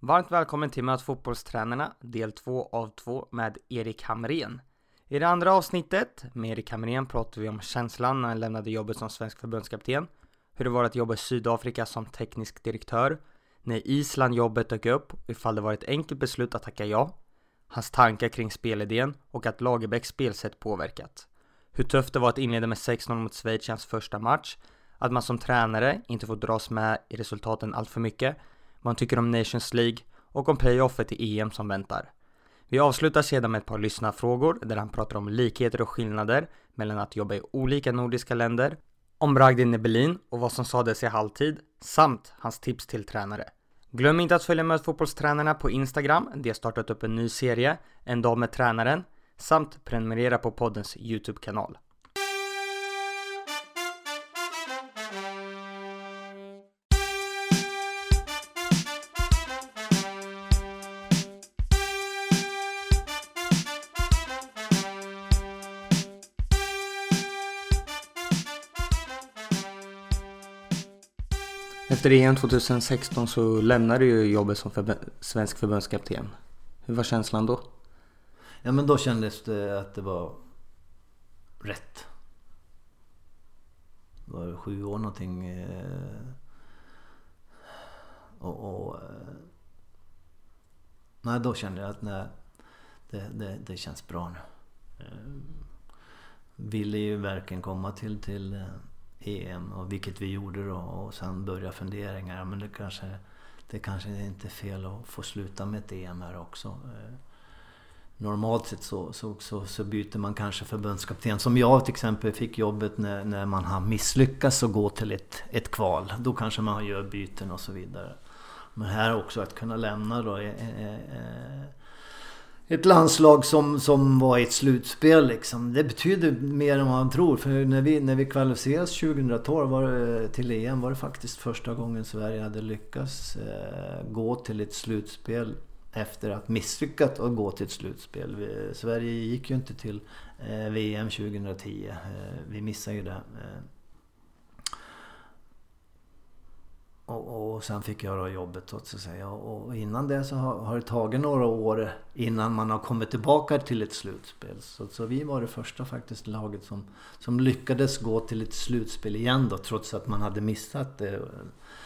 Varmt välkommen till Möt fotbollstränarna del 2 av 2 med Erik Hamrén. I det andra avsnittet med Erik Hamrén pratar vi om känslan när han lämnade jobbet som svensk förbundskapten, hur det var att jobba i Sydafrika som teknisk direktör, när Island jobbet dök upp och ifall det var ett enkelt beslut att tacka ja, hans tankar kring spelidén och att Lagerbäcks spelsätt påverkat. Hur tufft det var att inleda med 6-0 mot Schweiz i hans första match, att man som tränare inte får dras med i resultaten allt för mycket, vad han tycker om Nations League och om playoffet i EM som väntar. Vi avslutar sedan med ett par lyssnarfrågor där han pratar om likheter och skillnader mellan att jobba i olika nordiska länder, om Ragdin Nebelin och vad som sades i halvtid, samt hans tips till tränare. Glöm inte att följa med fotbollstränarna på Instagram, de har startat upp en ny serie, En dag med tränaren, samt prenumerera på poddens YouTube-kanal. Efter EM 2016 så lämnade du jobbet som förb svensk förbundskapten. Hur var känslan då? Ja men då kändes det att det var rätt. Det var sju år någonting. Eh, och, och eh, nej, då kände jag att nej, det, det, det känns bra nu. Eh, Ville ju verkligen komma till, till EM och vilket vi gjorde då och sen börja funderingar. Men det kanske, det kanske inte är fel att få sluta med ett EM här också. Eh, normalt sett så, så, så, så byter man kanske förbundskapten. Som jag till exempel fick jobbet när, när man har misslyckats att gå till ett, ett kval. Då kanske man gör byten och så vidare. Men här också att kunna lämna då. Eh, eh, eh ett landslag som, som var i ett slutspel liksom. Det betyder mer än vad man tror. För när vi, när vi kvalificerades 2012 var det, till EM var det faktiskt första gången Sverige hade lyckats eh, gå till ett slutspel efter att misslyckat att gå till ett slutspel. Vi, Sverige gick ju inte till eh, VM 2010. Eh, vi missade ju det. Eh, och, och sen fick jag då jobbet så att säga. Och innan det så har, har, det tagit några år innan man har kommit tillbaka till ett slutspel. Så, så vi var det första faktiskt laget som, som lyckades gå till ett slutspel igen då trots att man hade missat det.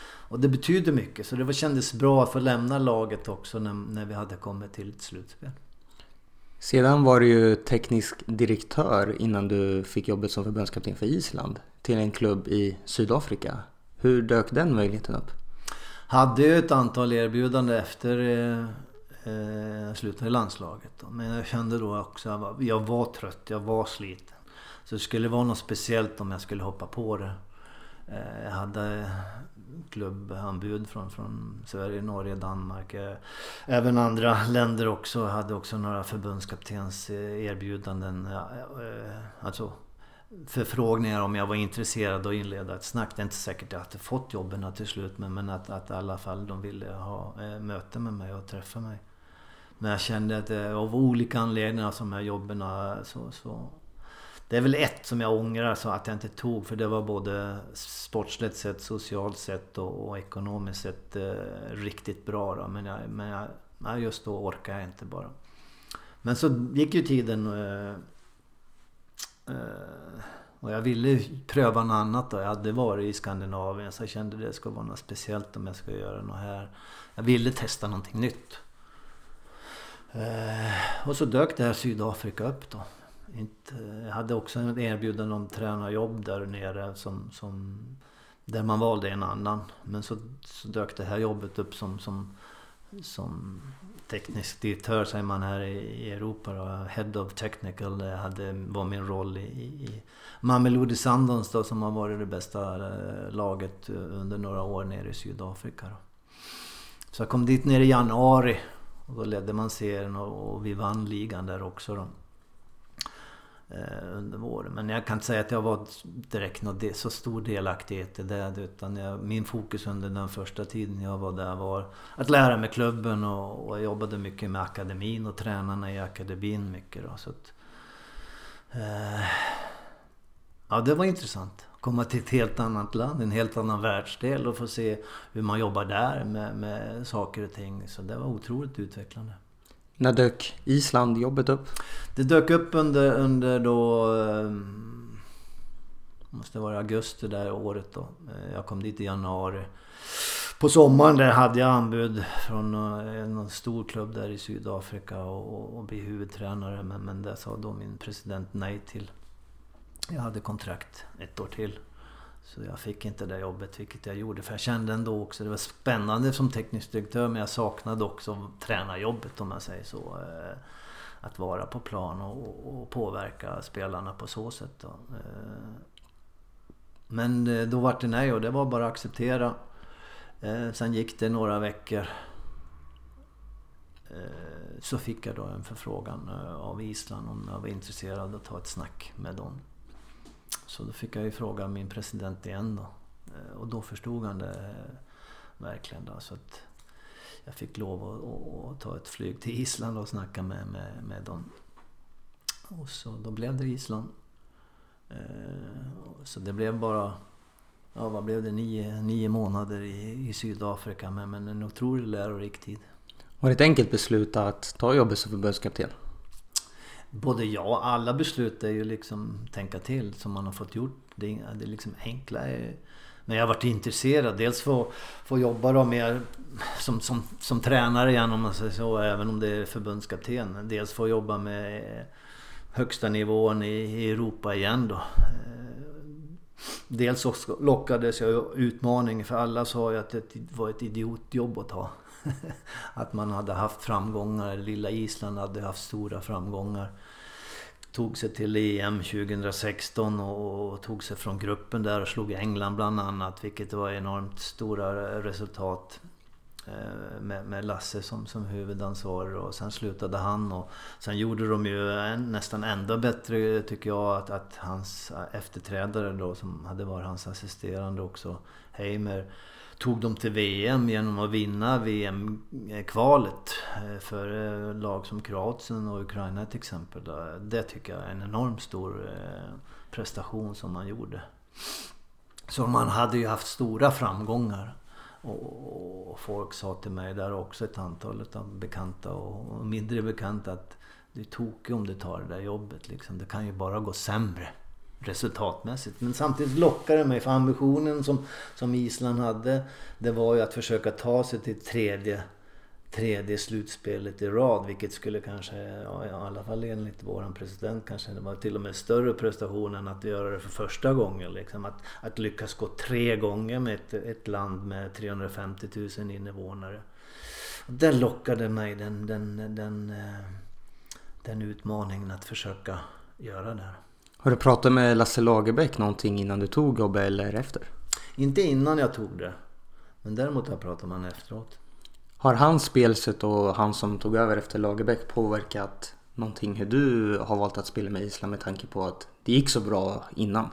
Och det betyder mycket så det var, kändes bra att få lämna laget också när, när vi hade kommit till ett slutspel. Sedan var du ju teknisk direktör innan du fick jobbet som förbundskapten för Island till en klubb i Sydafrika. Hur dök den möjligheten upp? Hade ju ett antal erbjudanden efter eh, eh, slutade i landslaget. Då. Men jag kände då också att jag var trött, jag var sliten. Så det skulle vara något speciellt om jag skulle hoppa på det. Eh, jag hade klubbanbud från, från Sverige, Norge, Danmark. Eh, även andra länder också. Jag hade också några förbundskaptens eh, erbjudanden. Eh, alltså förfrågningar om jag var intresserad att inleda ett snack. Det är inte säkert att jag hade fått jobben till slut men, men att, att i alla fall de ville ha eh, möte med mig och träffa mig. Men jag kände att eh, av olika anledningar som de här jobben så, så det är väl ett som jag ångrar så att jag inte tog för det var både sportsligt sett, socialt sett och, och ekonomiskt sett eh, riktigt bra. Då. Men, jag, men jag, just då orkade jag inte bara. Men så gick ju tiden Eh, Eh, och jag ville pröva något annat då. Jag hade varit i Skandinavien så jag kände det skulle vara något speciellt om jag ska göra något här. Jag ville testa någonting nytt. Eh, och så dök det här Sydafrika upp då. jag hade också en erbjudande om tränarjobb där nere som, som där man valde en annan. Men så, så dök det här jobbet upp som, som, som teknisk direktör säger man här i Europa då. Head of Technical eh, hade, var min roll i, i Mamelodi Sundowns då som har varit det bästa eh, laget eh, under några år nere i Sydafrika. Då. Så jag kom dit nere i januari och då ledde man serien och, och vi vann ligan där också. Då. Eh, under våren. Men jag kan inte säga att jag var direkt något så stor delaktighet i det. Utan jag, min fokus under den första tiden jag var där var att lära mig klubben och, och jag jobbade mycket med akademin och tränarna i akademin mycket. Då, så att, eh, Ja, det var intressant. Komma till ett helt annat land, en helt annan världsdel och få se hur man jobbar där med, med saker och ting. Så det var otroligt utvecklande. När dök Island-jobbet upp? Det dök upp under, under då... Ehm, måste vara augusti där året då. Eh, jag kom dit i januari. På sommaren där hade jag anbud från eh, en stor klubb där i Sydafrika och, och bli huvudtränare. Men, men det sa då min president nej till. Jag hade kontrakt ett år till. Så jag fick inte det jobbet, vilket jag gjorde. För jag kände ändå också, det var spännande som teknisk direktör men jag saknade också tränarjobbet om man säger så. Eh, att vara på plan och, och påverka spelarna på så sätt. Då. Eh, men eh, då var det nej och det var bara att acceptera. Sen gick det några veckor. Så fick jag då en förfrågan av Island om jag var intresserad att ta ett snack med dem. Så då fick jag ju fråga min president igen då. Eh, och då förstod han det eh, verkligen. Då, så att jag fick lov att, att, ta ett flyg till Island och snacka med, med, med dem. Och så då blev det Island. Eh, så det blev bara, ja vad blev det, nio, nio månader i, i Sydafrika. Men, men en otroligt lärorik tid. Var det ett enkelt beslut att ta jobbet som förbundskapten? Både ja och alla beslut är ju liksom tänka till som man har fått gjort. Det är, det är liksom enkla. Men jag har varit intresserad. Dels för att få jobba då mer som, som, som tränare igen om man säger så. Även om det är förbundskapten. Dels få jobba med högsta nivån i Europa igen då. Eh, dels också lockades jag utmaning för alla sa ju att det var ett idiotjobb att ta. att man hade haft framgångar. Lilla Island hade haft stora framgångar. Tog sig till EM 2016 och tog sig från gruppen där och slog England bland annat. Vilket var enormt stora resultat. Eh, med, med Lasse som, som huvudansvarig och sen slutade han och sen gjorde de ju en, nästan ändå bättre tycker jag att, att hans efterträdare då som hade varit hans assisterande också Heimer tog dem till VM genom att vinna VM-kvalet eh, för eh, lag som Kroatien och Ukraina till exempel. Eh, det tycker jag är en enormt stor prestation som man gjorde. Så man hade ju haft stora framgångar. Och folk sa till mig där också, ett antal av bekanta och mindre bekanta att du är tokig om du tar det där jobbet. Liksom. Det kan ju bara gå sämre resultatmässigt. Men samtidigt lockade det mig för ambitionen som, som Island hade det var ju att försöka ta sig till tredje, tredje slutspelet i rad. Vilket skulle kanske, ja, i alla fall enligt våran president, kanske det var till och med större prestation än att göra det för första gången. Liksom. Att, att lyckas gå tre gånger med ett, ett land med 350 000 invånare. Den lockade mig, den, den, den, den, den utmaningen att försöka göra det. här. Har du pratat med Lasse Lagerbäck någonting innan du tog jobbet eller efter? Inte innan jag tog det. Men däremot har jag pratat med honom efteråt. Har hans spelsätt och han som tog över efter Lagerbäck påverkat någonting hur du har valt att spela med Island med tanke på att det gick så bra innan?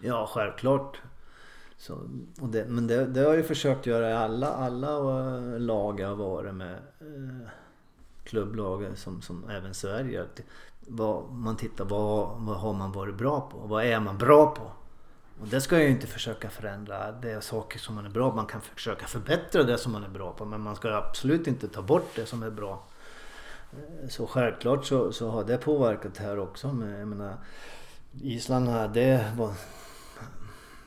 Ja, självklart. Så, det, men det, det, har jag försökt göra i alla, alla eh, lag jag har varit med. Eh, klubblag som, som även Sverige vad, man tittar vad, vad har man varit bra på? Vad är man bra på? Och det ska jag ju inte försöka förändra. Det är saker som man är bra på. Man kan försöka förbättra det som man är bra på. Men man ska absolut inte ta bort det som är bra. Eh, så självklart så, så har det påverkat här också. Men jag menar, Island hade var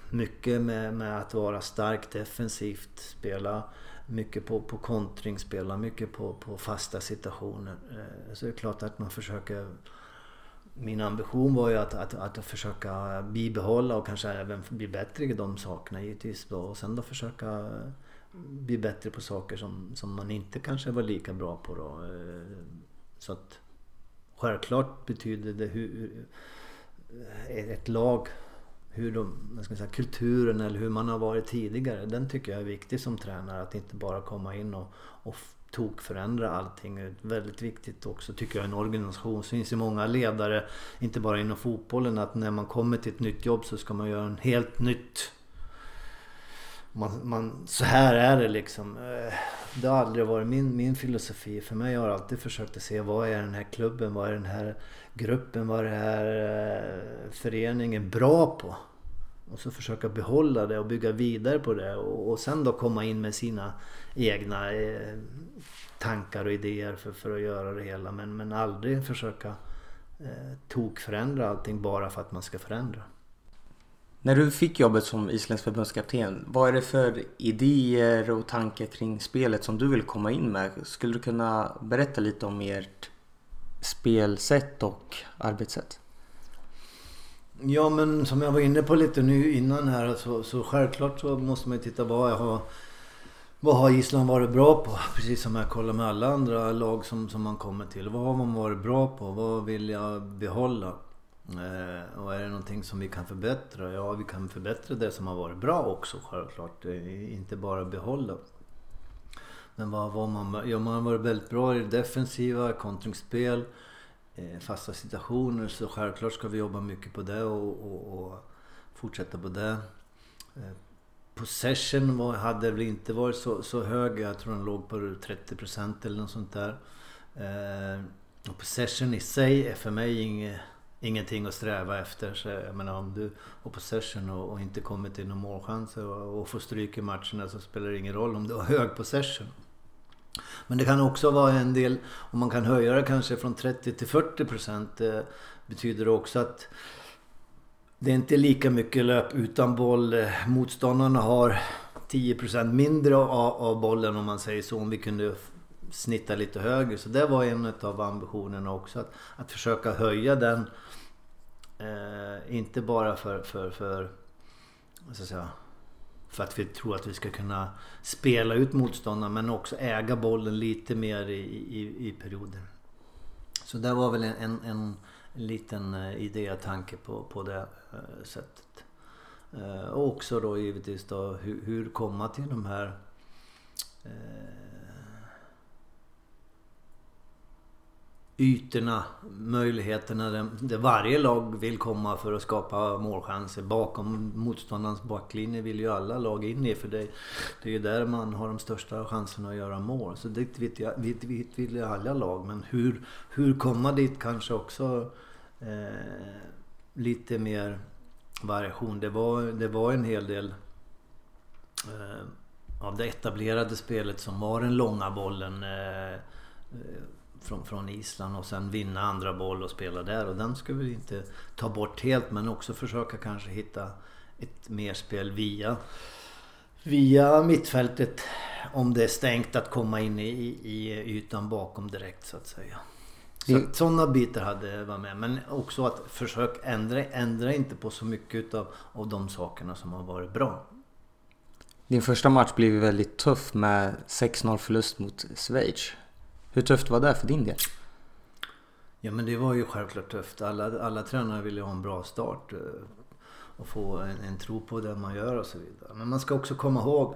mycket med, med att vara starkt defensivt. Spela mycket på, på kontring, spela mycket på, på fasta situationer. Eh, så det är klart att man försöker min ambition var ju att, att, att försöka bibehålla och kanske även bli bättre i de sakerna givetvis. Då. Och sen då försöka eh, bli bättre på saker som, som man inte kanske var lika bra på. Då. Eh, så att självklart betyder det hur ett lag hur de, vad ska säga, kulturen eller hur man har varit tidigare. Den tycker jag är viktig som tränare. Att inte bara komma in och, och tokförändra allting. Det är väldigt viktigt också tycker jag i en organisation. Det finns ju många ledare, inte bara inom fotbollen, att när man kommer till ett nytt jobb så ska man göra en helt nytt man, man, så här är det liksom. Eh, det har aldrig varit min, min filosofi. För mig har jag alltid försökt att se vad är den här klubben, vad är den här gruppen, vad är den här eh, föreningen bra på? Och så försöka behålla det och bygga vidare på det och, och sen då komma in med sina egna eh, tankar och idéer för, för att göra det hela. Men, men aldrig försöka eh, tokförändra allting bara för att man ska förändra. När du fick jobbet som isländsk förbundskapten, vad är det för idéer och tankar kring spelet som du vill komma in med? Skulle du kunna berätta lite om ert spelsätt och arbetssätt? Ja men som jag var inne på lite nu innan här så, så självklart så måste man ju titta vad jag har vad har Island varit bra på? Precis som jag kollar med alla andra lag som, som man kommer till. Vad har man varit bra på? Vad vill jag behålla? Eh, och är det någonting som vi kan förbättra? Ja, vi kan förbättra det som har varit bra också självklart. Inte bara behålla. Men vad var man? Ja, man har varit väldigt bra i det defensiva, kontringsspel, eh, Eh, fasta situationer. Så självklart ska vi jobba mycket på det och, och, och fortsätta på det. Eh, possession var, hade väl inte varit så, så hög. Jag tror den låg på 30% eller något sånt där. Eh, och possession i sig är för mig inget ingenting att sträva efter. Så jag menar om du har possession och, och inte kommer till några målchanser och, och får stryk i matcherna så spelar det ingen roll om du har hög possession. Men det kan också vara en del, om man kan höja det kanske från 30 till 40 procent eh, betyder det också att det är inte lika mycket löp utan boll. Eh, motståndarna har 10 procent mindre av, av bollen om man säger så. Om vi kunde snitta lite högre. Så det var en av ambitionerna också. Att, att försöka höja den. Eh, inte bara för, för, för, så att säga, för att vi tror att vi ska kunna spela ut motståndaren men också äga bollen lite mer i, i, i perioder. Så det var väl en, en, en liten eh, idé och tanke på, på det eh, sättet. Eh, och också då givetvis då hur, hur komma till de här eh, ytorna, möjligheterna där, varje lag vill komma för att skapa målchanser. Bakom motståndarens backlinje vill ju alla lag in i för det, det är ju där man har de största chanserna att göra mål. Så det vet, jag, vet, vet, vill ju alla lag. Men hur, hur komma dit kanske också eh, lite mer variation. Det var, det var en hel del eh, av det etablerade spelet som var den långa bollen. Eh, eh från, från Island och sen vinna andra boll och spela där. Och den ska vi inte ta bort helt men också försöka kanske hitta ett mer spel via, via mittfältet. Om det är stängt att komma in i, i ytan bakom direkt så att säga. Så. Sådana bitar hade varit med. Men också att försöka ändra, ändra inte på så mycket av, av de sakerna som har varit bra. Din första match blev väldigt tuff med 6-0 förlust mot Schweiz. Hur tufft var det för din del? Ja men det var ju självklart tufft. Alla, alla tränare vill ju ha en bra start. Eh, och få en, en tro på det man gör och så vidare. Men man ska också komma ihåg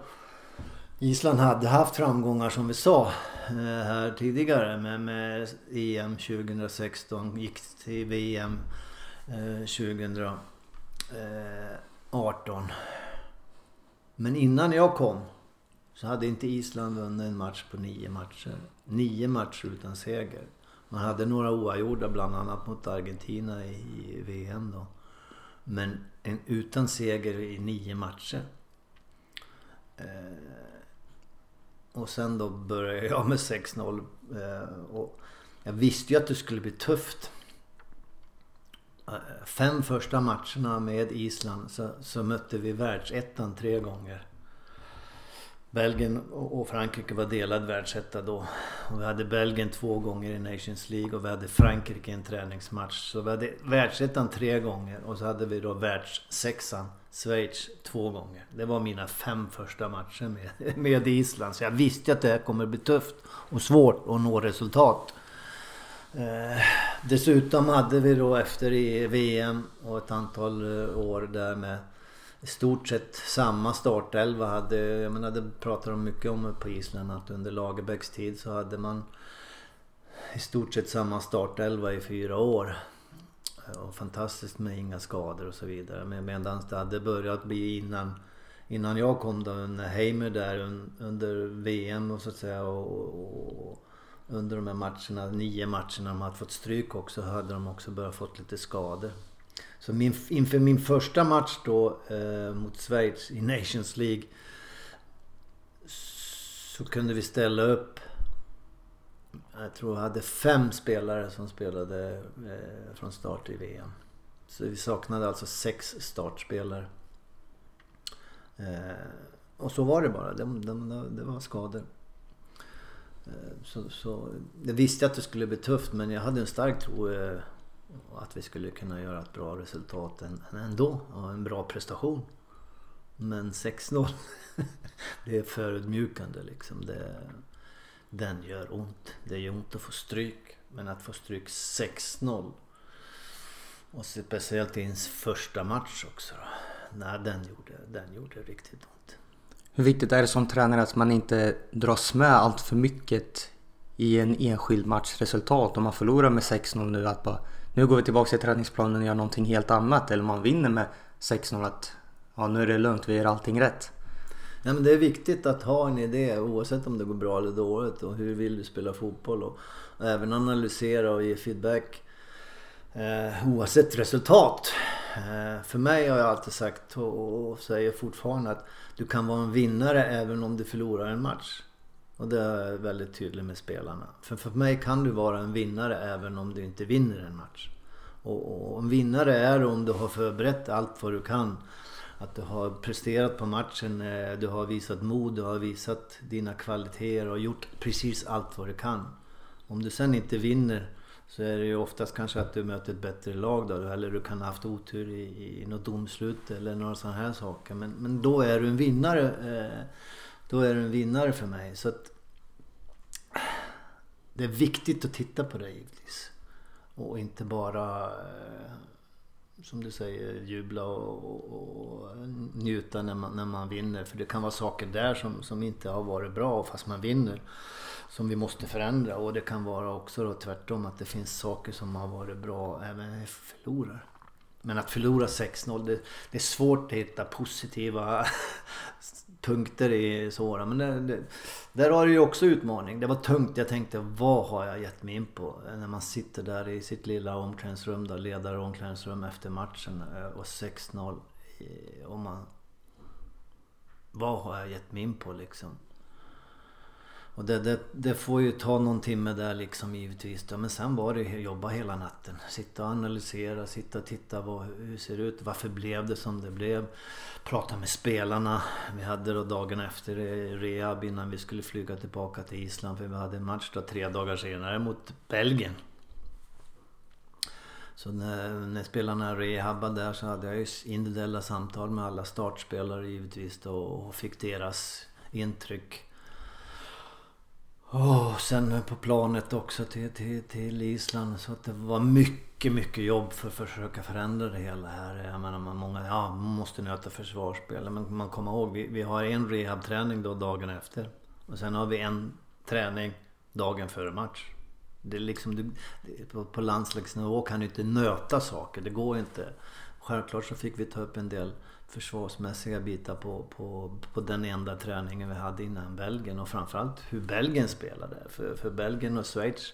Island hade haft framgångar som vi sa eh, här tidigare med, med EM 2016, gick till VM 2018. Eh, men innan jag kom så hade inte Island vunnit en match på nio matcher. Nio matcher utan seger. Man hade några oavgjorda bland annat mot Argentina i VM då. Men en, utan seger i nio matcher. Eh, och sen då började jag med 6-0. Eh, och jag visste ju att det skulle bli tufft. Eh, fem första matcherna med Island så, så mötte vi världsettan tre gånger. Belgien och Frankrike var delad världsetta då. Och vi hade Belgien två gånger i Nations League och vi hade Frankrike i en träningsmatch. Så vi hade världsettan tre gånger och så hade vi då världssexan Schweiz två gånger. Det var mina fem första matcher med, med Island. Så jag visste att det här kommer bli tufft och svårt att nå resultat. Eh, dessutom hade vi då efter e- i VM och ett antal eh, år där med i stort sett samma startelva. Hade, jag menar, det pratar de mycket om på Island att under Lagerbäcks tid så hade man i stort sett samma startelva i fyra år. Och fantastiskt med inga skador och så vidare. Men medan det hade börjat bli innan, innan jag kom då under Heimer där under VM och så att säga och, och, under de här matcherna, nio matcherna de hade fått stryk också, hade de också börjat fått lite skador. Så min, inför min första match då eh, mot Schweiz i Nations League så kunde vi ställa upp jag tror jag hade fem spelare som spelade eh, från start i VM. Så vi saknade alltså sex startspelare. Eh, och så var det bara. Det, det, det var skador. Eh, så, så, jag visste att det skulle bli tufft men jag hade en stark tro eh, och att vi skulle kunna göra ett bra resultat ändå och en bra prestation. Men 6-0, det är förödmjukande liksom. Det, den gör ont. Det gör ont att få stryk. Men att få stryk 6-0 och speciellt i ens första match också. Då. Nej, den gjorde, den gjorde riktigt ont. Hur viktigt är det som tränare att man inte dras med allt för mycket i en enskild matchresultat? Om man förlorar med 6-0 nu att bara nu går vi tillbaka till träningsplanen och gör någonting helt annat. Eller man vinner med 6-0 att ja, nu är det lugnt, vi gör allting rätt. Ja, men det är viktigt att ha en idé oavsett om det går bra eller dåligt och hur vill du spela fotboll och, och även analysera och ge feedback eh, oavsett resultat. Eh, för mig har jag alltid sagt och, och säger fortfarande att du kan vara en vinnare även om du förlorar en match. Och det är jag väldigt tydlig med spelarna. För för mig kan du vara en vinnare även om du inte vinner en match. Och, och en vinnare är om du har förberett allt vad du kan. Att du har presterat på matchen, eh, du har visat mod, du har visat dina kvaliteter och gjort precis allt vad du kan. Om du sen inte vinner så är det ju oftast kanske att du möter ett bättre lag då. Eller du kan ha haft otur i, i något domslut eller några sådana här saker. Men, men då är du en vinnare. Eh, då är du en vinnare för mig. Så att, det är viktigt att titta på det givetvis. Och inte bara eh, som du säger jubla och, och, och, njuta när man, när man vinner. För det kan vara saker där som, som inte har varit bra fast man vinner som vi måste förändra. Och det kan vara också då tvärtom att det finns saker som har varit bra även när vi förlorar. Men att förlora 6-0, det, det, är svårt att hitta positiva punkter i såra. Men det, det, där har du ju också utmaning. Det var tungt. Jag tänkte, vad har jag gett mig in på? När man sitter där i sitt lilla omklädningsrum, då, ledare omklädningsrum efter matchen eh, och 6-0. Eh, och man... Vad har jag gett mig in på liksom? Och det, det, det, får ju ta någon timme där liksom givetvis. Då. Men sen var det jobba hela natten. Sitta och analysera, sitta och titta vad, hur ser det ut? Varför blev det som det blev? Prata med spelarna. Vi hade då dagen efter rehab innan vi skulle flyga tillbaka till Island. För vi hade en match då tre dagar senare mot Belgien. Så när, när spelarna rehabbade där så hade jag ju individuella samtal med alla startspelare givetvis då och fick deras intryck. Oh, sen på planet också till, till, till Island. Så att det var mycket, mycket jobb för att försöka förändra det hela här. Jag menar, man, många, ja, man måste nöta försvarsspel. Men man kommer ihåg, vi, vi har en rehabträning då dagen efter. Och sen har vi en träning dagen före match. Det är liksom, det, på, på landslagsnivå kan du inte nöta saker. Det går inte. Självklart så fick vi ta upp en del försvarsmässiga bitar på, på, på den enda träningen vi hade innan Belgien och framförallt hur Belgien spelade. För, för Belgien och Schweiz,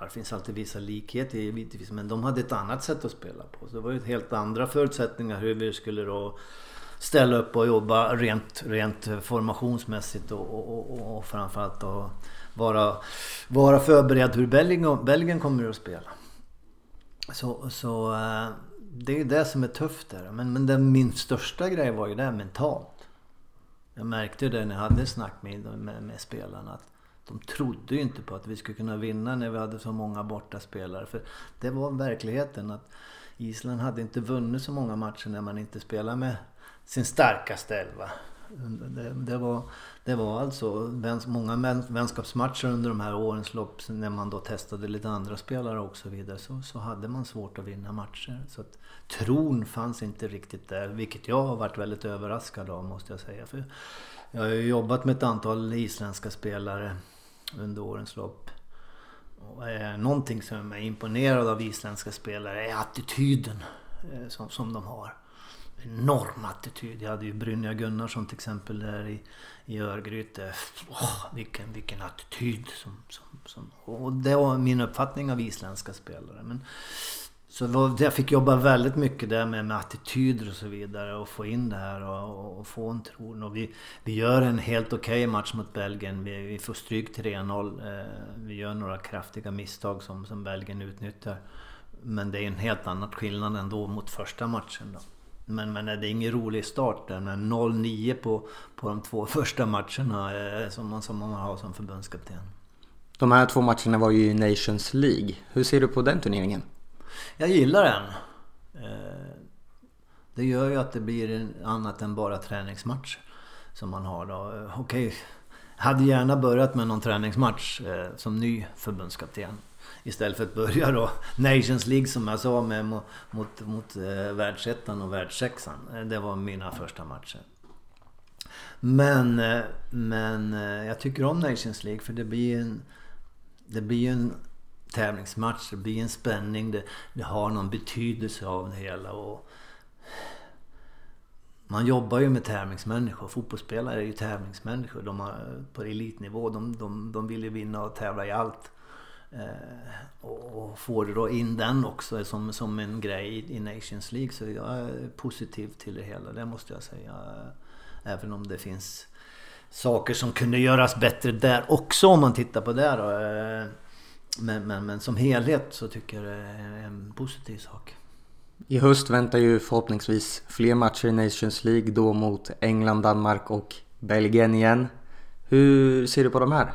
det finns alltid vissa likheter givetvis men de hade ett annat sätt att spela på. Så det var ju helt andra förutsättningar hur vi skulle då ställa upp och jobba rent, rent formationsmässigt och, och, och, och framförallt då vara, vara förberedd hur Belgien, Belgien kommer att spela. Så, så eh, det är ju det som är tufft där. Men, men den, min största grej var ju det mentalt. Jag märkte det när jag hade snack med, med, med spelarna. Att de trodde ju inte på att vi skulle kunna vinna när vi hade så många borta spelare. För det var verkligheten att Island hade inte vunnit så många matcher när man inte spelade med sin starkaste elva. Det, det, var, det var alltså många vänskapsmatcher under de här årens lopp när man då testade lite andra spelare och så vidare. Så, så hade man svårt att vinna matcher. Så att tron fanns inte riktigt där. Vilket jag har varit väldigt överraskad av måste jag säga. För jag har ju jobbat med ett antal isländska spelare under årens lopp. Och eh, någonting som är imponerad av isländska spelare är attityden eh, som, som de har enorm attityd. Jag hade ju Brynja Gunnarsson till exempel där i, i Örgryte. Oh, vilken, vilken attityd! Som, som, som, och det var min uppfattning av isländska spelare. Men, så var, jag fick jobba väldigt mycket där med, med attityder och så vidare och få in det här och, och få en tro. Och vi, vi gör en helt okej okay match mot Belgien. Vi, vi får stryk 3-0. Eh, vi gör några kraftiga misstag som, som Belgien utnyttjar. Men det är en helt annan skillnad ändå mot första matchen. Då. Men, men det är ingen rolig start där. Men 0-9 på, på de två första matcherna eh, som, man, som man har som förbundskapten. De här två matcherna var ju i Nations League. Hur ser du på den turneringen? Jag gillar den. Eh, det gör ju att det blir annat än bara träningsmatch som man har då. Okej, hade gärna börjat med någon träningsmatch eh, som ny förbundskapten. Istället för att börja då Nations League som jag sa med mot, mot, mot eh, världsettan och världssexan. Det var mina första matcher. Men, eh, men eh, jag tycker om Nations League för det blir en, det blir en tävlingsmatch. Det blir en spänning. Det, det har någon betydelse av det hela. Och man jobbar ju med tävlingsmänniskor. Fotbollsspelare är ju tävlingsmänniskor. De har, eh, på elitnivå. De, de, de vill ju vinna och tävla i allt. Eh, och får då in den också som, som en grej i Nations League. Så jag är positiv till det hela. Det måste jag säga. Eh, även om det finns saker som kunde göras bättre där också om man tittar på det. Då. Eh, men, men, men som helhet så tycker jag det är en positiv sak. I höst väntar ju förhoppningsvis fler matcher i Nations League då mot England, Danmark och Belgien igen. Hur ser du på de här?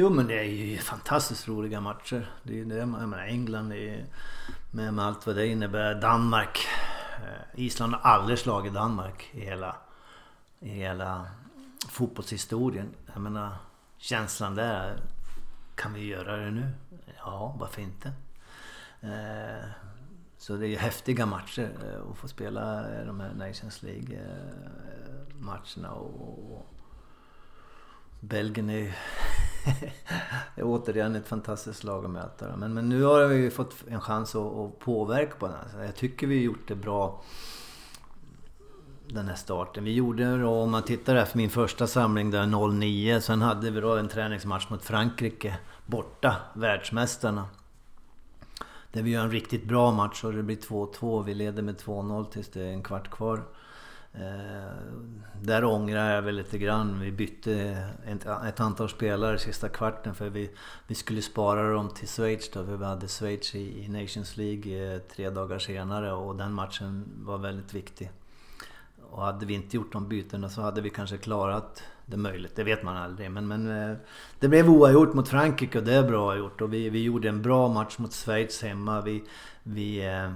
Jo men det är ju fantastiskt roliga matcher. Det är det, jag menar England är, med, med allt vad det innebär. Danmark. Eh, Island har aldrig slagit Danmark i hela, i hela fotbollshistorien. Jag menar känslan där kan vi göra det nu? Ja, varför inte? Eh, så det är ju häftiga matcher eh, att få spela de här Nations League-matcherna. Och Belgien är, är återigen ett fantastiskt lag att möta. Men, men nu har vi fått en chans att, att påverka på den här. Jag tycker vi har gjort det bra den här starten. Vi gjorde då, om man tittar efter min första samling där 09. Sen hade vi då en träningsmatch mot Frankrike borta, världsmästarna. Där vi gör en riktigt bra match och det blir 2-2. Vi leder med 2-0 tills det är en kvart kvar. Eh, där ångrar jag väl lite grann. Vi bytte ett, antal spelare sista kvarten för vi, vi skulle spara dem till Schweiz då. Vi hade Schweiz i, Nations League eh, tre dagar senare och den matchen var väldigt viktig. Och hade vi inte gjort de bytena så hade vi kanske klarat det möjligt. Det vet man aldrig. Men, men eh, det blev oavgjort mot Frankrike och det är bra gjort. Och vi, vi gjorde en bra match mot Schweiz hemma. Vi, vi eh,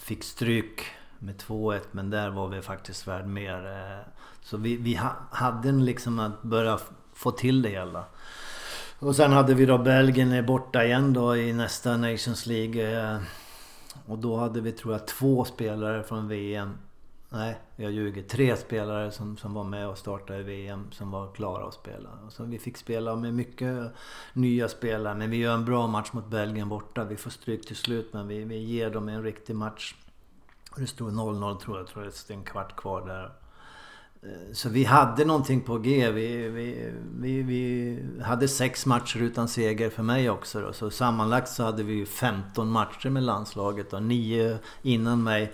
fick stryk med 2-1 men där var vi faktiskt värd mer. Så vi, vi ha, hade liksom att börja få till det hela. Och sen hade vi då Belgien borta igen då i nästa Nations League. Eh, och då hade vi tror jag två spelare från VM Nej, jag ljuger. Tre spelare som, som var med och startade i VM som var klara att spela. Så vi fick spela med mycket nya spelare. Men vi gör en bra match mot Belgien borta. Vi får stryk till slut men vi, vi ger dem en riktig match. Det stod 0-0 tror jag. Jag det är en kvart kvar där. Eh, så vi hade någonting på G. Vi, vi, vi, vi hade sex matcher utan seger för mig också. Då. Så sammanlagt så hade vi 15 matcher med landslaget och nio innan mig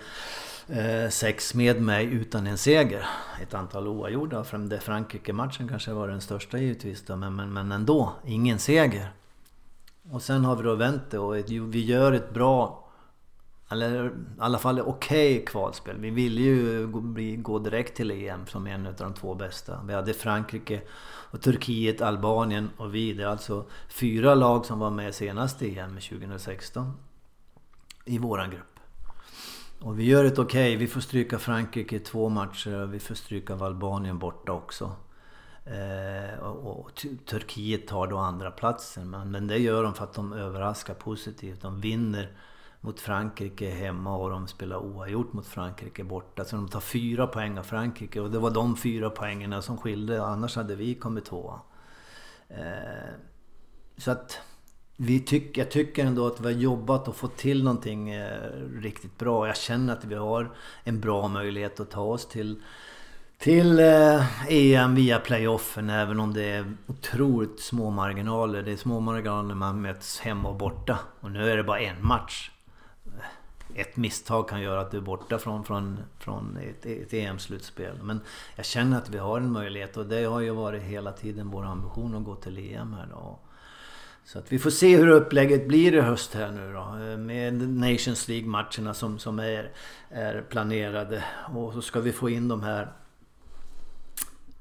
eh, sex med mig utan en seger. Ett antal oavgjorda. Frankrike-matchen kanske var den största givetvis då, men, men, men ändå, ingen seger. Och sen har vi då vänt det och vi gör ett bra eller i alla fall okej okay kvalspel. Vi ville ju gå direkt till EM som en av de två bästa. Vi hade Frankrike, och Turkiet, Albanien och vi. Det är alltså fyra lag som var med senast i EM 2016. I våran grupp. Och vi gör ett okej. Okay. Vi får stryka Frankrike i två matcher och vi får stryka Albanien borta också. Eh, och, och Turkiet tar då andra platsen men, men det gör de för att de överraskar positivt. De vinner mot Frankrike hemma och de spelar oavgjort mot Frankrike borta. Så de tar fyra poäng av Frankrike och det var de fyra poängen som skilde. Annars hade vi kommit tvåa. Eh, så att vi tyck, jag tycker ändå att vi har jobbat och fått till någonting eh, riktigt bra. Jag känner att vi har en bra möjlighet att ta oss till, till eh, EM via playoffen. Även om det är otroligt små marginaler. Det är små marginaler när man möts hemma och borta. Och nu är det bara en match. Ett misstag kan göra att du är borta från, från, från ett, ett EM-slutspel. Men jag känner att vi har en möjlighet och det har ju varit hela tiden vår ambition att gå till EM här då. Så att vi får se hur upplägget blir i höst här nu då. Med Nations League-matcherna som, som är, är planerade. Och så ska vi få in de här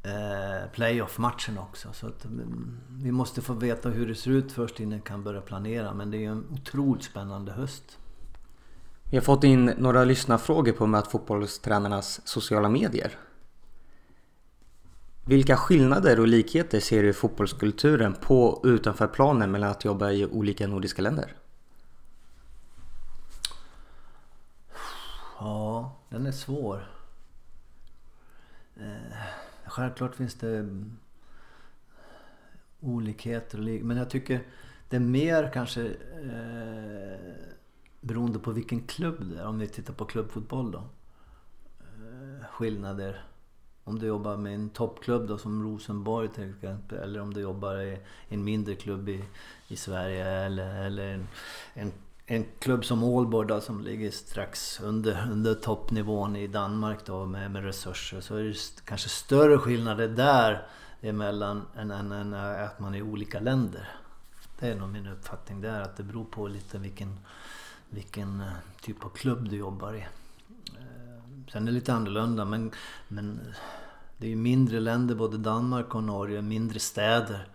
eh, playoff-matcherna också. Så att mm, vi måste få veta hur det ser ut först innan vi kan börja planera. Men det är ju en otroligt spännande höst. Vi har fått in några lyssnarfrågor på Möt fotbollstränarnas sociala medier. Vilka skillnader och likheter ser du i fotbollskulturen på och utanför planen mellan att jobba i olika nordiska länder? Ja, den är svår. Eh, självklart finns det mm, olikheter och men jag tycker det är mer kanske eh, beroende på vilken klubb det är. Om vi tittar på klubbfotboll då. Eh, skillnader om du jobbar med en toppklubb då som Rosenborg till exempel eller om du jobbar i en mindre klubb i, i Sverige eller, eller en, en, en klubb som Aalborg då, som ligger strax under, under toppnivån i Danmark då med, med resurser så är det kanske större skillnader där emellan än, än, än att man är i olika länder. Det är nog min uppfattning där att det beror på lite vilken, vilken eh, typ av klubb du jobbar i. Eh, sen är det lite annorlunda men, men det är ju mindre länder, både Danmark och Norge, mindre städer.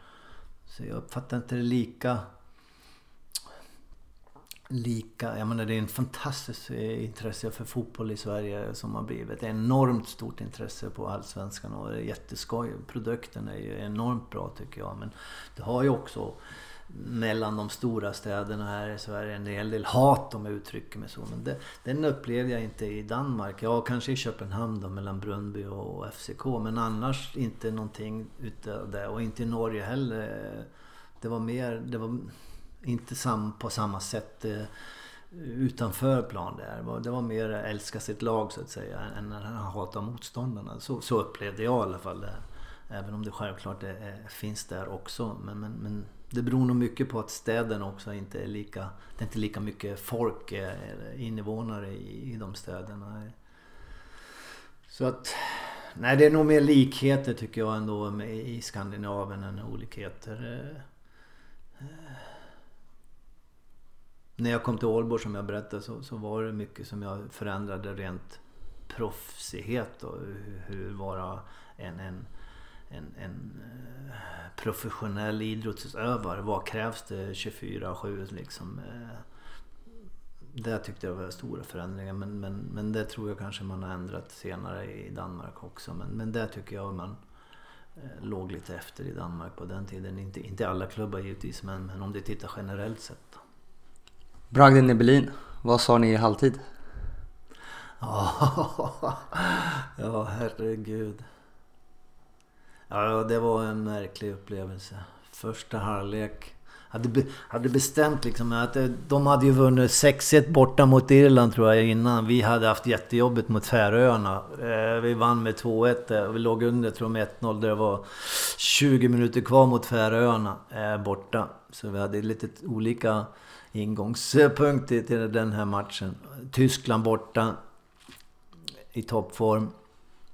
Så jag uppfattar inte det lika... Lika, jag menar det är en fantastiskt eh, intresse för fotboll i Sverige som har blivit. Ett enormt stort intresse på Allsvenskan och det är jätteskoj. Produkten är ju enormt bra tycker jag. Men det har ju också mellan de stora städerna här i Sverige. En hel del hat om jag uttrycker mig så. Men det, den upplevde jag inte i Danmark. Ja, kanske i Köpenhamn då mellan Brunby och FCK. Men annars inte någonting utav det. Och inte i Norge heller. Det var mer, det var inte sam, på samma sätt eh, utanför plan där. Det var mer älska sitt lag så att säga än att hata motståndarna. Så, så upplevde jag i alla fall det. Även om det självklart är, finns där också. Men, men, men det beror nog mycket på att städerna också inte är lika... Det är inte lika mycket folk, eh, invånare i, i de städerna. Så att... Nej, det är nog mer likheter tycker jag ändå med, i Skandinavien än olikheter. När jag kom till Ålborg som jag berättade så, så var det mycket som jag förändrade rent proffsighet och hur vara en, en en, en eh, professionell idrottsutövare. Vad krävs det 24-7 liksom? Eh, det tyckte jag var stora förändringar men, men, men det tror jag kanske man har ändrat senare i Danmark också. Men, men det tycker jag man eh, låg lite efter i Danmark på den tiden. Inte, inte alla klubbar givetvis men, men om du tittar generellt sett. Bragden i Berlin, vad sa ni i halvtid? ja, herregud. Ja, det var en märklig upplevelse. Första halvlek. Hade, be, hade bestämt liksom att eh, de hade ju vunnit 6-1 borta mot Irland tror jag innan. Vi hade haft jättejobbigt mot Färöarna. Eh, vi vann med 2-1 eh, vi låg under tror jag med 1-0 Där det var 20 minuter kvar mot Färöarna borta. Så vi hade lite olika ingångspunkter till den här matchen. Tyskland borta i toppform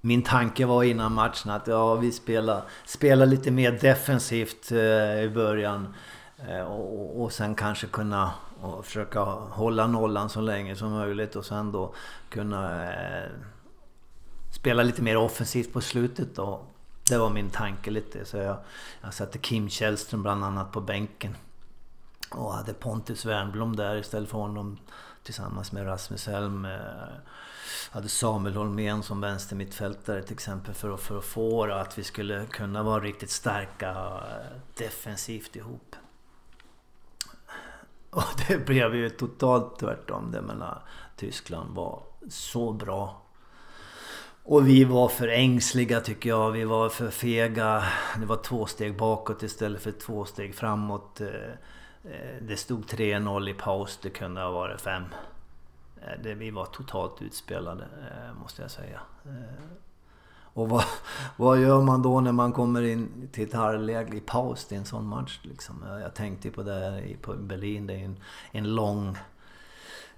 min tanke var innan matchen att ja, vi spelar, spelar lite mer defensivt eh, i början. Eh, och, och sen kanske kunna och försöka hålla nollan så länge som möjligt och sen då kunna eh, spela lite mer offensivt på slutet då. Det var min tanke lite. Så jag, jag satte Kim Källström bland annat på bänken. Och hade Pontus Wernbloom där istället för honom tillsammans med Rasmus Elm. Eh, hade Samuel Holmén som vänstermittfältare till exempel för att, för att få det att vi skulle kunna vara riktigt starka eh, defensivt ihop. Och det blev ju totalt tvärtom. Det menar, Tyskland var så bra. Och vi var för ängsliga tycker jag. Vi var för fega. Det var två steg bakåt istället för två steg framåt. Eh, Eh, det stod 3-0 i paus, det kunde ha varit 5. Eh, det, vi var totalt utspelade, eh, måste jag säga. Och vad, vad gör man då när man kommer in till ett halvläge i paus i en sån match? Liksom? Jag tänkte på det på Berlin, det är en, en lång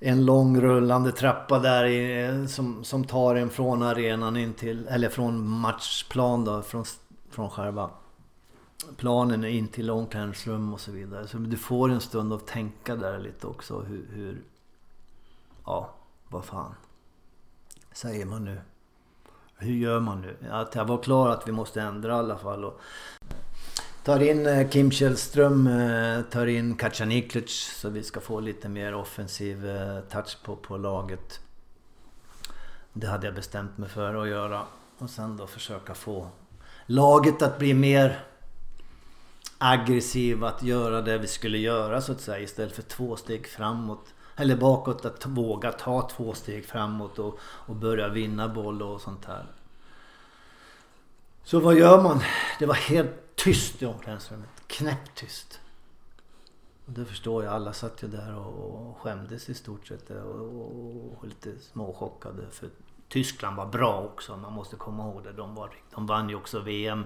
en lång rullande trappa där i, som, som tar en från arenan in till, eller från matchplan då, från, från själva planen in till omklädningsrum och så vidare. Så du får en stund att tänka där lite också hur, hur ja, vad fan säger man nu? Hur gör man nu? Att jag var klar att vi måste ändra i alla fall. Och tar in eh, Kim Källström, eh, tar in Kacaniklic så vi ska få lite mer offensiv eh, touch på, på laget. Det hade jag bestämt mig för att göra. Och sen då försöka få laget att bli mer aggressiva att göra det vi skulle göra så att säga istället för två steg framåt. Eller bakåt att våga ta två steg framåt och, och börja vinna boll och sånt här. Så vad gör man? Det var helt tyst i omklädningsrummet. Knäpptyst. Och det förstår jag. Alla satt ju där och, och skämdes i stort sett och, och, och lite småchockade. För Tyskland var bra också. Man måste komma ihåg det. De, var, de vann ju också VM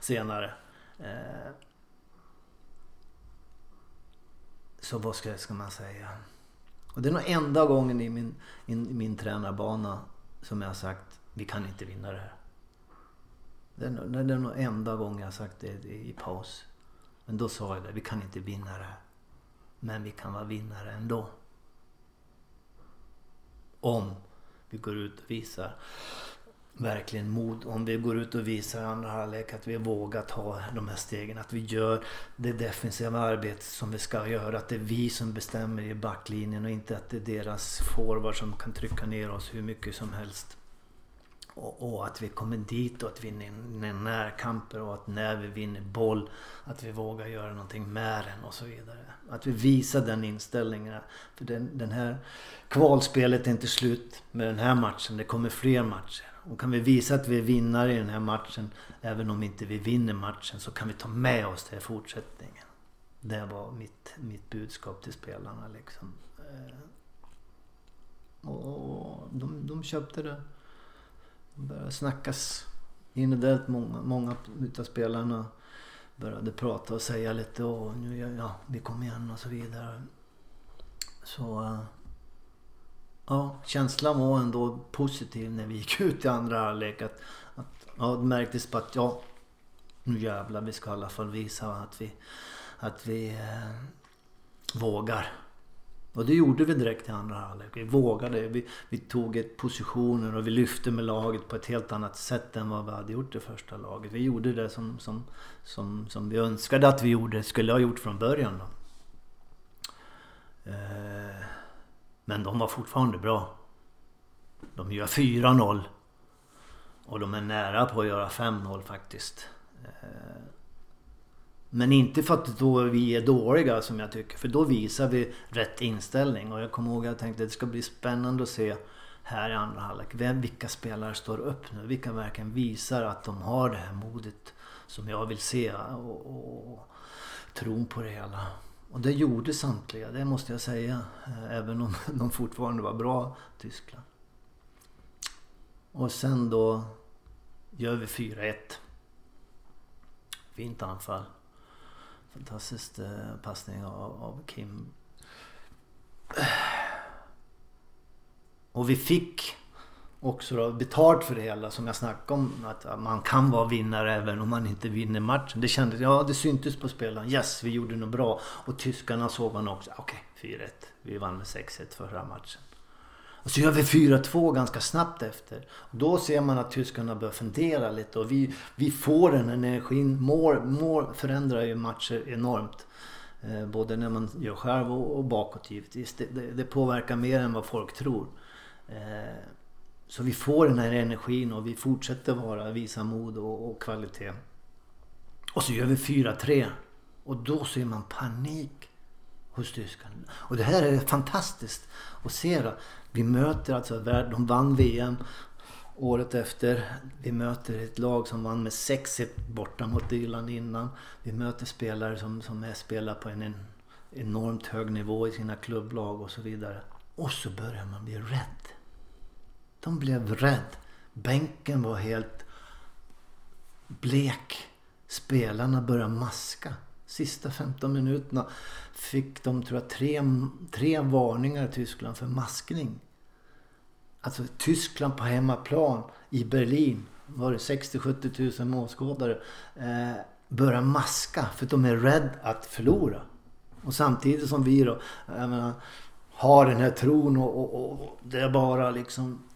senare. Eh, så vad ska, ska man säga? Och det är nog enda gången i min, i min tränarbana som jag har sagt vi kan inte vinna det här. Det är, nog, det är nog enda gången jag har sagt det i paus. Men då sa jag det, vi kan inte vinna det här. Men vi kan vara vinnare ändå. Om vi går ut och visar verkligen mod. Om vi går ut och visar i andra halvlek att vi vågar ta de här stegen. Att vi gör det defensiva arbetet som vi ska göra. Att det är vi som bestämmer i backlinjen och inte att det är deras forward som kan trycka ner oss hur mycket som helst. Och, och, att vi kommer dit och att vi vinner närkamper och att när vi vinner boll att vi vågar göra någonting med den och så vidare. Att vi visar den inställningen. För den, den här kvalspelet är inte slut med den här matchen. Det kommer fler matcher. Och kan vi visa att vi är vinnare i den här matchen, även om inte vi vinner matchen, så kan vi ta med oss det i fortsättningen. Det var mitt, mitt budskap till spelarna liksom. Eh, och de, de köpte det. Det började snackas individuellt. Många, många utav spelarna började prata och säga lite nu, ja, vi kommer igen och så vidare. Så eh, ja, känslan var ändå positiv när vi gick ut i andra halvlek. Att, att, ja, det märktes på att ja, nu jävlar, vi ska i alla fall visa att vi, att vi eh, vågar. Och det gjorde vi direkt i andra halvlek. Vi vågade. Vi, vi tog ett positioner och vi lyfte med laget på ett helt annat sätt än vad vi hade gjort i första laget. Vi gjorde det som, som, som, som vi önskade att vi gjorde, skulle ha gjort från början. Då. Eh, men de var fortfarande bra. De gör 4-0. Och de är nära på att göra 5-0 faktiskt. Eh, men inte för att då vi är dåliga som jag tycker. För då visar vi rätt inställning. Och jag kommer ihåg att jag tänkte att det ska bli spännande att se här i andra halvlek. Vilka spelare står upp nu? Vilka verkligen visar att de har det här modet som jag vill se. Och, och, och tron på det hela. Och det gjorde samtliga, det måste jag säga. Eh, även om de fortfarande var bra, Tyskland. Och sen då gör vi 4-1. Fint anfall. Fantastisk eh, passning av, av Kim. Eh. Och vi fick också då betalt för det hela som jag snackade om. Att man kan vara vinnare även om man inte vinner matchen. Det kändes, ja det syntes på spelarna. Yes, vi gjorde något bra. Och tyskarna såg man också. Ah, okej, okay, 4-1. Vi vann med 6-1 förra matchen. Och så gör vi 4-2 ganska snabbt efter. Och då ser man att tyskarna börjar fundera lite och vi, vi får den energin. Mål, mål förändrar ju matcher enormt. Eh, både när man gör själv och, och bakåt givetvis. Det, det, det, påverkar mer än vad folk tror. Eh, så vi får den här energin och vi fortsätter vara, visa mod och, och kvalitet. Och så gör vi 4-3. Och då ser man panik hos tyskarna. Och det här är fantastiskt att se. Då. Vi möter alltså, de vann VM året efter. Vi möter ett lag som vann med 6-1 borta mot Irland innan. Vi möter spelare som, som är spelar på en, en enormt hög nivå i sina klubblag och så vidare. Och så börjar man bli rädd. De blev rädd. Bänken var helt blek. Spelarna började maska. Sista 15 minuterna fick de tror jag, tre, tre varningar i Tyskland för maskning. Alltså Tyskland på hemmaplan i Berlin var det 60-70 000 målskådare. Eh, börjar maska för att de är rädda att förlora. Och samtidigt som vi då menar, har den här tron och, och, och, det är bara liksom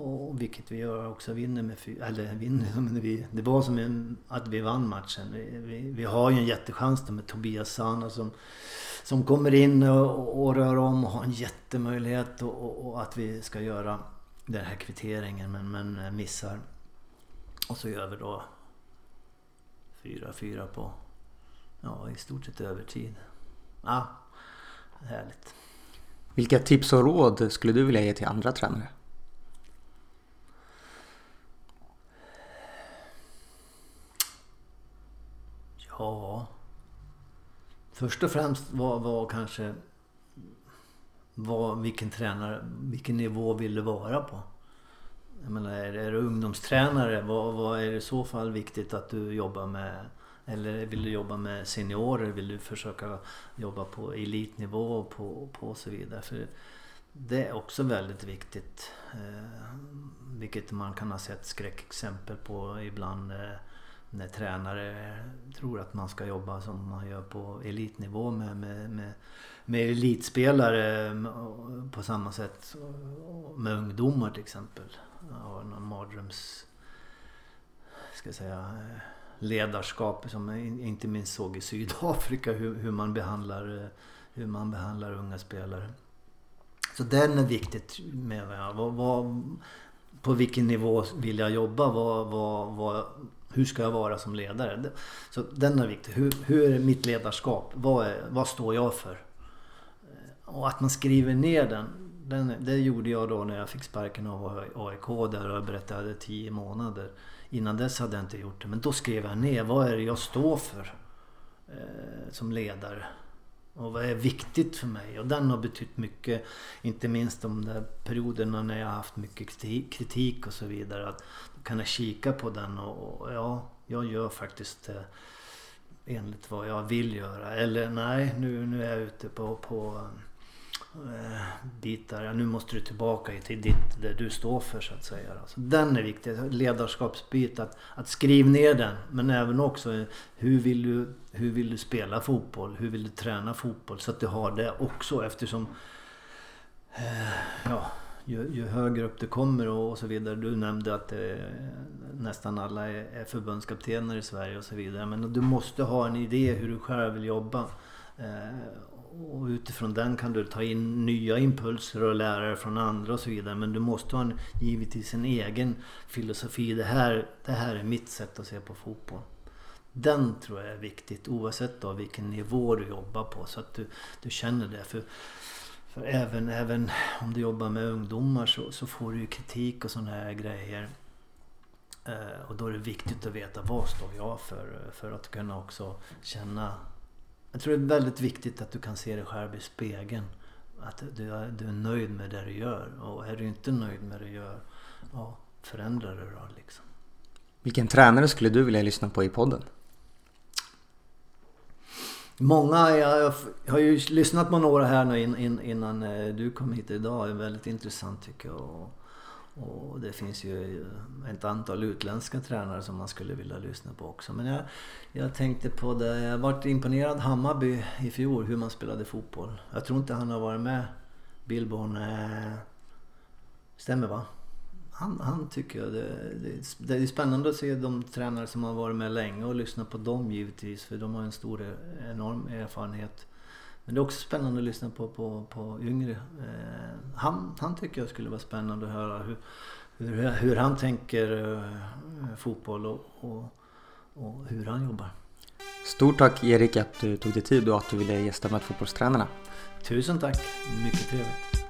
och vilket vi gör också vinner med eller vinner, men vi, det var som en, att vi vann matchen. Vi, vi, vi har ju en jättechans med Tobias Sana som, som kommer in och, och rör om och har en jättemöjlighet och, och, och att vi ska göra den här kvitteringen men, men eh, missar. Och så gör vi då 4-4 på ja, i stort sett övertid. Ja, härligt. Vilka tips och råd skulle du vilja ge till andra tränare? Ja... Först och främst var, var kanske var, vilken tränare, vilken nivå vill du vara på? Jag menar, är, är du ungdomstränare, vad, vad är det i så fall viktigt att du jobbar med? Eller vill du jobba med seniorer? Vill du försöka jobba på elitnivå och på, på och så vidare? För det är också väldigt viktigt. Eh, vilket man kan ha sett skräckexempel på ibland. Eh, när tränare tror att man ska jobba som man gör på elitnivå med, med, med, med elitspelare på samma sätt med ungdomar till exempel. Ja, någon mardröms... Ska jag säga ledarskap som jag inte minst såg i Sydafrika hur, hur, man, behandlar, hur man behandlar unga spelare. Så den är viktigt med vad, vad, på vilken nivå vill jag jobba? Vad, vad, vad, hur ska jag vara som ledare? Så den är viktig. Hur, hur är mitt ledarskap? Vad, är, vad står jag för? Eh, och att man skriver ner den, den. Det gjorde jag då när jag fick sparken av AIK där jag berättade jag tio månader. Innan dess hade jag inte gjort det. Men då skrev jag ner vad är det jag står för eh, som ledare. Och vad är viktigt för mig? Och den har betytt mycket. Inte minst de där perioderna när jag har haft mycket kritik och så vidare. Att kunna kan jag kika på den och, och ja, jag gör faktiskt eh, enligt vad jag vill göra. Eller nej, nu, nu är jag ute på, på eh, bitar. Ja, nu måste du tillbaka till ditt, det du står för så att säga. Alltså, den är viktig. Ledarskapsbit. Att, att skriva ner den. Men även också eh, hur vill, du, hur vill du spela fotboll? Hur vill du träna fotboll? Så att du har det också eftersom eh, ja, ju, ju, högre upp du kommer och, så vidare. Du nämnde att eh, nästan alla är, är förbundskaptener i Sverige och så vidare. Men du måste ha en idé hur du själv vill jobba. Eh, och utifrån den kan du ta in nya impulser och lära dig från andra och så vidare. Men du måste ha en, givetvis en egen filosofi. Det här, det här är mitt sätt att se på fotboll. Den tror jag är viktigt oavsett då vilken nivå du jobbar på. Så att du, du känner det. För, för även, även om du jobbar med ungdomar så, så får du ju kritik och sådana här grejer. Eh, och då är det viktigt att veta vad står jag för. För att kunna också känna jag tror det är väldigt viktigt att du kan se dig själv i spegeln. Att du är, du är nöjd med det du gör. Och är du inte nöjd med det du gör, ja, förändra det då liksom. Vilken tränare skulle du vilja lyssna på i podden? Många, jag, har ju lyssnat på några här nu innan eh, du kom hit idag. Det är väldigt intressant tycker jag. Och det finns ju ett antal utländska tränare som man skulle vilja lyssna på också. Men jag, jag tänkte på det, jag varit imponerad Hammarby i fjol hur man spelade fotboll. Jag tror inte han har varit med, Billborn. Eh, stämmer va? Han, han tycker jag det, det, är spännande att se de tränare som har varit med länge och lyssna på dem givetvis. För de har en stor, enorm erfarenhet. Men det är också spännande att lyssna på, på, på yngre. Eh, han, han tycker jag skulle vara spännande att höra hur, hur, hur han tänker eh, fotboll och, och, och, hur han jobbar. Stort tack Erik att du tog dig tid och att du ville gästa med fotbollstränarna. Tusen tack, mycket trevligt.